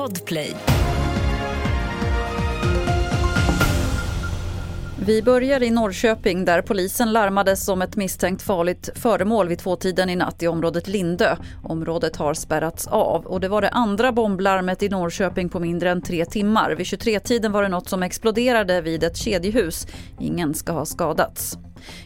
Podplay. Vi börjar i Norrköping där polisen larmades om ett misstänkt farligt föremål vid tvåtiden i natt i området Lindö. Området har spärrats av och det var det andra bomblarmet i Norrköping på mindre än tre timmar. Vid 23-tiden var det något som exploderade vid ett kedjehus. Ingen ska ha skadats.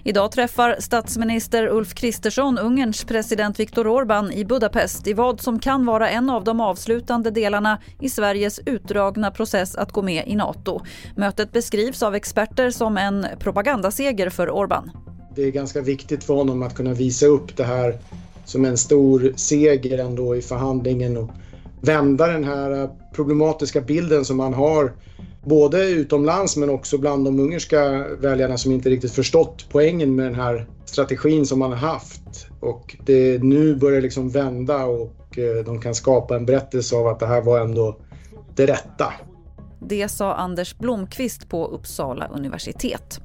Idag träffar statsminister Ulf Kristersson Ungerns president Viktor Orbán i Budapest i vad som kan vara en av de avslutande delarna i Sveriges utdragna process att gå med i Nato. Mötet beskrivs av experter som en propagandaseger för Orbán. Det är ganska viktigt för honom att kunna visa upp det här som en stor seger ändå i förhandlingen och vända den här problematiska bilden som man har både utomlands men också bland de ungerska väljarna som inte riktigt förstått poängen med den här strategin som man har haft. Och det nu börjar liksom vända och eh, de kan skapa en berättelse av att det här var ändå det rätta. Det sa Anders Blomqvist på Uppsala universitet.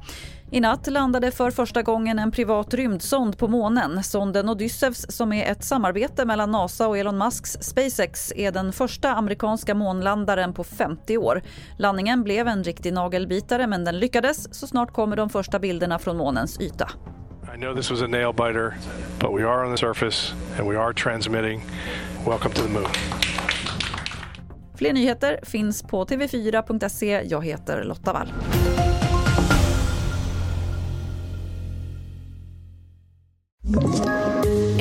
I natt landade för första gången en privat rymdsond på månen. Sonden Odysseus, som är ett samarbete mellan NASA och Elon Musks SpaceX, är den första amerikanska månlandaren på 50 år. Landningen blev en riktig nagelbitare, men den lyckades. Så snart kommer de första bilderna från månens yta. I know this was a nail biter, but we are on the surface and we are transmitting. Welcome to the moon. Fler nyheter finns på tv4.se. Jag heter Lotta Wall.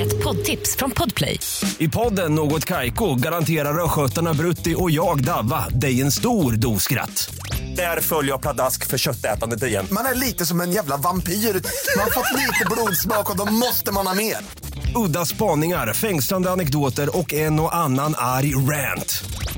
Ett poddtips från Podplay. I podden Något Kaiko garanterar östgötarna Brutti och jag, Davva, dig en stor dos skratt. Där följer jag pladask för köttätandet igen. Man är lite som en jävla vampyr. Man har fått lite blodsmak och då måste man ha mer. Udda spaningar, fängslande anekdoter och en och annan arg rant.